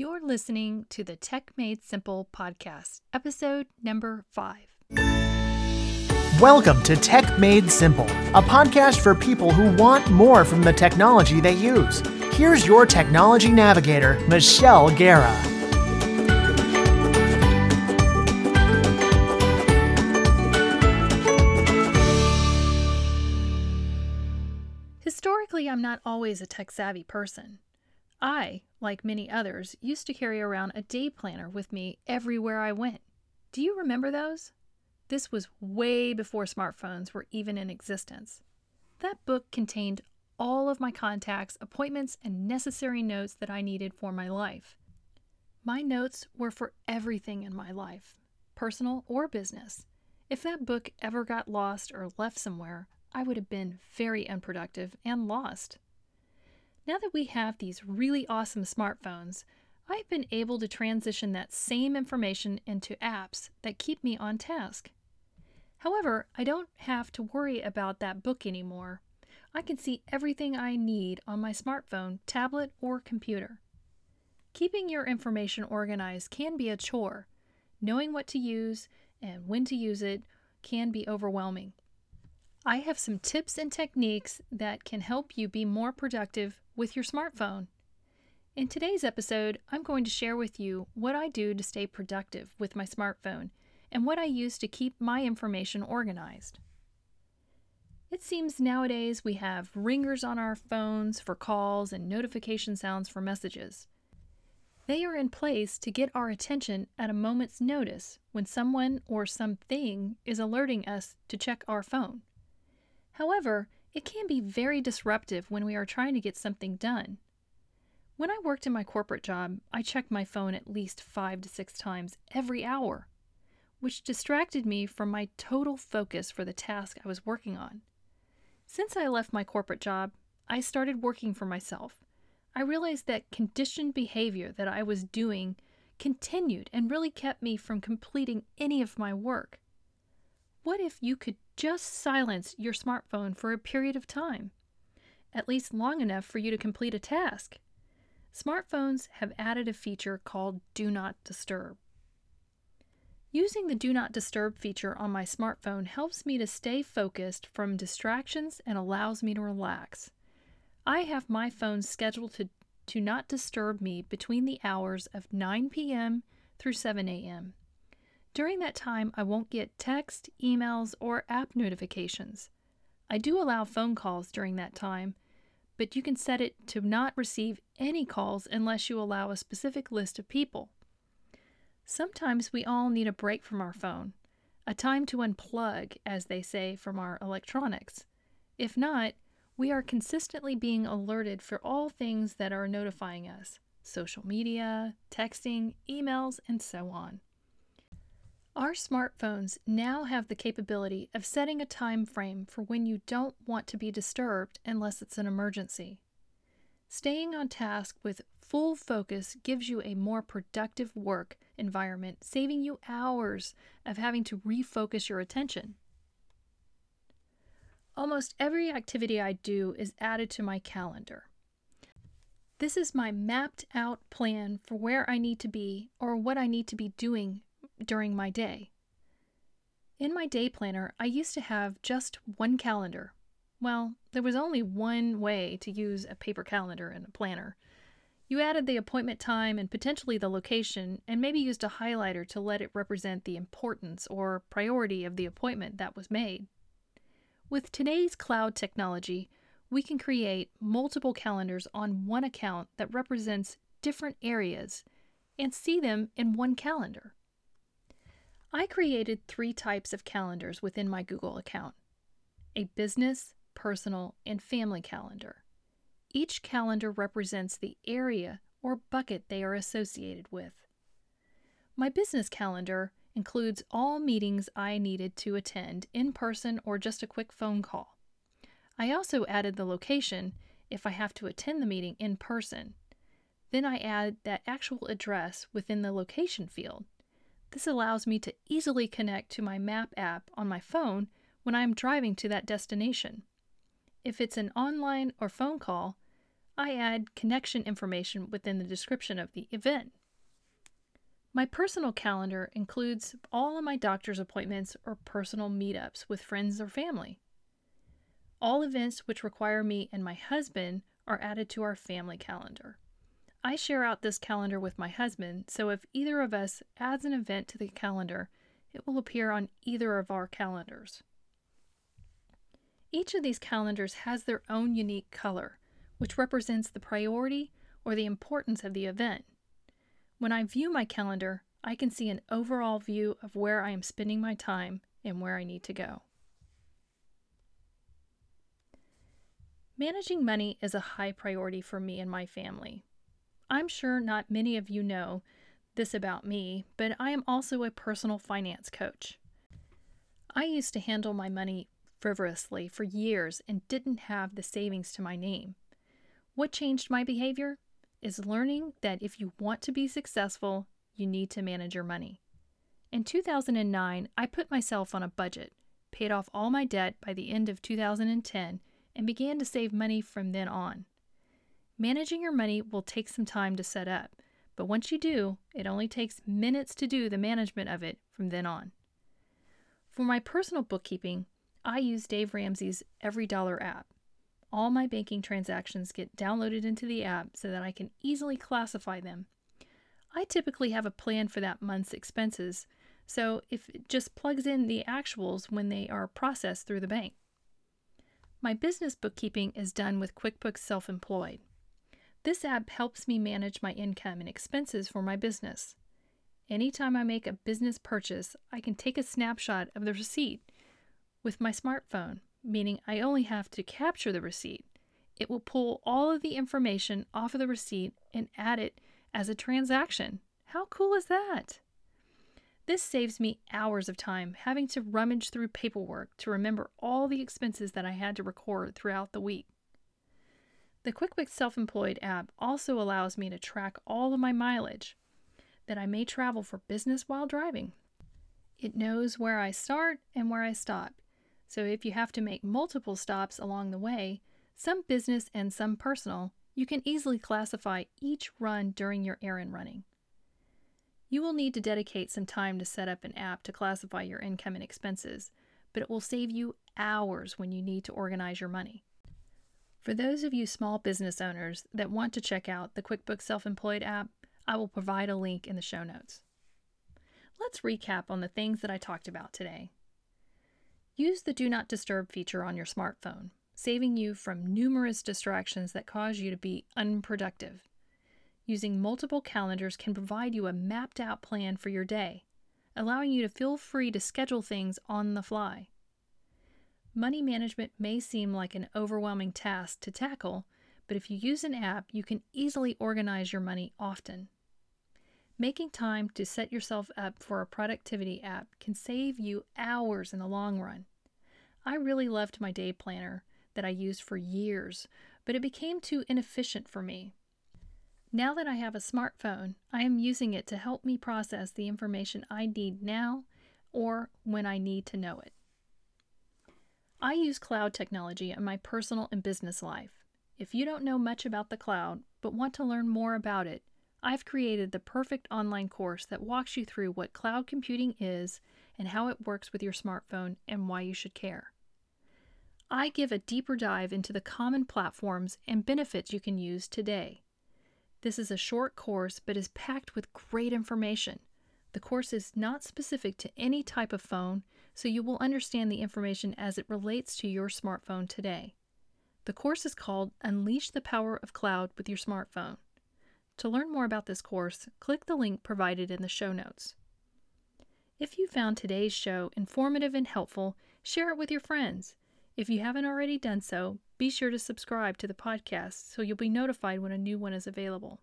You're listening to the Tech Made Simple podcast, episode number five. Welcome to Tech Made Simple, a podcast for people who want more from the technology they use. Here's your technology navigator, Michelle Guerra. Historically, I'm not always a tech savvy person. I, like many others, used to carry around a day planner with me everywhere I went. Do you remember those? This was way before smartphones were even in existence. That book contained all of my contacts, appointments, and necessary notes that I needed for my life. My notes were for everything in my life, personal or business. If that book ever got lost or left somewhere, I would have been very unproductive and lost. Now that we have these really awesome smartphones, I've been able to transition that same information into apps that keep me on task. However, I don't have to worry about that book anymore. I can see everything I need on my smartphone, tablet, or computer. Keeping your information organized can be a chore. Knowing what to use and when to use it can be overwhelming. I have some tips and techniques that can help you be more productive with your smartphone. In today's episode, I'm going to share with you what I do to stay productive with my smartphone and what I use to keep my information organized. It seems nowadays we have ringers on our phones for calls and notification sounds for messages. They are in place to get our attention at a moment's notice when someone or something is alerting us to check our phone. However, it can be very disruptive when we are trying to get something done. When I worked in my corporate job, I checked my phone at least five to six times every hour, which distracted me from my total focus for the task I was working on. Since I left my corporate job, I started working for myself. I realized that conditioned behavior that I was doing continued and really kept me from completing any of my work. What if you could just silence your smartphone for a period of time, at least long enough for you to complete a task? Smartphones have added a feature called Do Not Disturb. Using the Do Not Disturb feature on my smartphone helps me to stay focused from distractions and allows me to relax. I have my phone scheduled to, to not disturb me between the hours of 9 p.m. through 7 a.m. During that time, I won't get text, emails, or app notifications. I do allow phone calls during that time, but you can set it to not receive any calls unless you allow a specific list of people. Sometimes we all need a break from our phone, a time to unplug, as they say, from our electronics. If not, we are consistently being alerted for all things that are notifying us social media, texting, emails, and so on. Our smartphones now have the capability of setting a time frame for when you don't want to be disturbed unless it's an emergency. Staying on task with full focus gives you a more productive work environment, saving you hours of having to refocus your attention. Almost every activity I do is added to my calendar. This is my mapped out plan for where I need to be or what I need to be doing during my day. In my day planner, I used to have just one calendar. Well, there was only one way to use a paper calendar and a planner. You added the appointment time and potentially the location, and maybe used a highlighter to let it represent the importance or priority of the appointment that was made. With today's cloud technology, we can create multiple calendars on one account that represents different areas and see them in one calendar. I created three types of calendars within my Google account a business, personal, and family calendar. Each calendar represents the area or bucket they are associated with. My business calendar includes all meetings I needed to attend in person or just a quick phone call. I also added the location if I have to attend the meeting in person. Then I add that actual address within the location field this allows me to easily connect to my map app on my phone when I am driving to that destination. If it's an online or phone call, I add connection information within the description of the event. My personal calendar includes all of my doctor's appointments or personal meetups with friends or family. All events which require me and my husband are added to our family calendar. I share out this calendar with my husband, so if either of us adds an event to the calendar, it will appear on either of our calendars. Each of these calendars has their own unique color, which represents the priority or the importance of the event. When I view my calendar, I can see an overall view of where I am spending my time and where I need to go. Managing money is a high priority for me and my family. I'm sure not many of you know this about me, but I am also a personal finance coach. I used to handle my money frivolously for years and didn't have the savings to my name. What changed my behavior? is learning that if you want to be successful, you need to manage your money. In 2009, I put myself on a budget, paid off all my debt by the end of 2010, and began to save money from then on. Managing your money will take some time to set up, but once you do, it only takes minutes to do the management of it from then on. For my personal bookkeeping, I use Dave Ramsey's Every Dollar app all my banking transactions get downloaded into the app so that I can easily classify them. I typically have a plan for that month's expenses, so if it just plugs in the actuals when they are processed through the bank. My business bookkeeping is done with QuickBooks Self Employed. This app helps me manage my income and expenses for my business. Anytime I make a business purchase, I can take a snapshot of the receipt with my smartphone meaning I only have to capture the receipt. It will pull all of the information off of the receipt and add it as a transaction. How cool is that? This saves me hours of time having to rummage through paperwork to remember all the expenses that I had to record throughout the week. The QuickBooks Self Employed app also allows me to track all of my mileage that I may travel for business while driving. It knows where I start and where I stop, so if you have to make multiple stops along the way, some business and some personal, you can easily classify each run during your errand running. You will need to dedicate some time to set up an app to classify your income and expenses, but it will save you hours when you need to organize your money. For those of you small business owners that want to check out the QuickBooks Self Employed app, I will provide a link in the show notes. Let's recap on the things that I talked about today. Use the Do Not Disturb feature on your smartphone, saving you from numerous distractions that cause you to be unproductive. Using multiple calendars can provide you a mapped out plan for your day, allowing you to feel free to schedule things on the fly. Money management may seem like an overwhelming task to tackle, but if you use an app, you can easily organize your money often. Making time to set yourself up for a productivity app can save you hours in the long run. I really loved my day planner that I used for years, but it became too inefficient for me. Now that I have a smartphone, I am using it to help me process the information I need now or when I need to know it. I use cloud technology in my personal and business life. If you don't know much about the cloud but want to learn more about it, I've created the perfect online course that walks you through what cloud computing is and how it works with your smartphone and why you should care. I give a deeper dive into the common platforms and benefits you can use today. This is a short course but is packed with great information. The course is not specific to any type of phone, so you will understand the information as it relates to your smartphone today. The course is called Unleash the Power of Cloud with Your Smartphone. To learn more about this course, click the link provided in the show notes. If you found today's show informative and helpful, share it with your friends. If you haven't already done so, be sure to subscribe to the podcast so you'll be notified when a new one is available.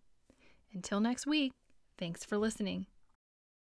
Until next week, thanks for listening.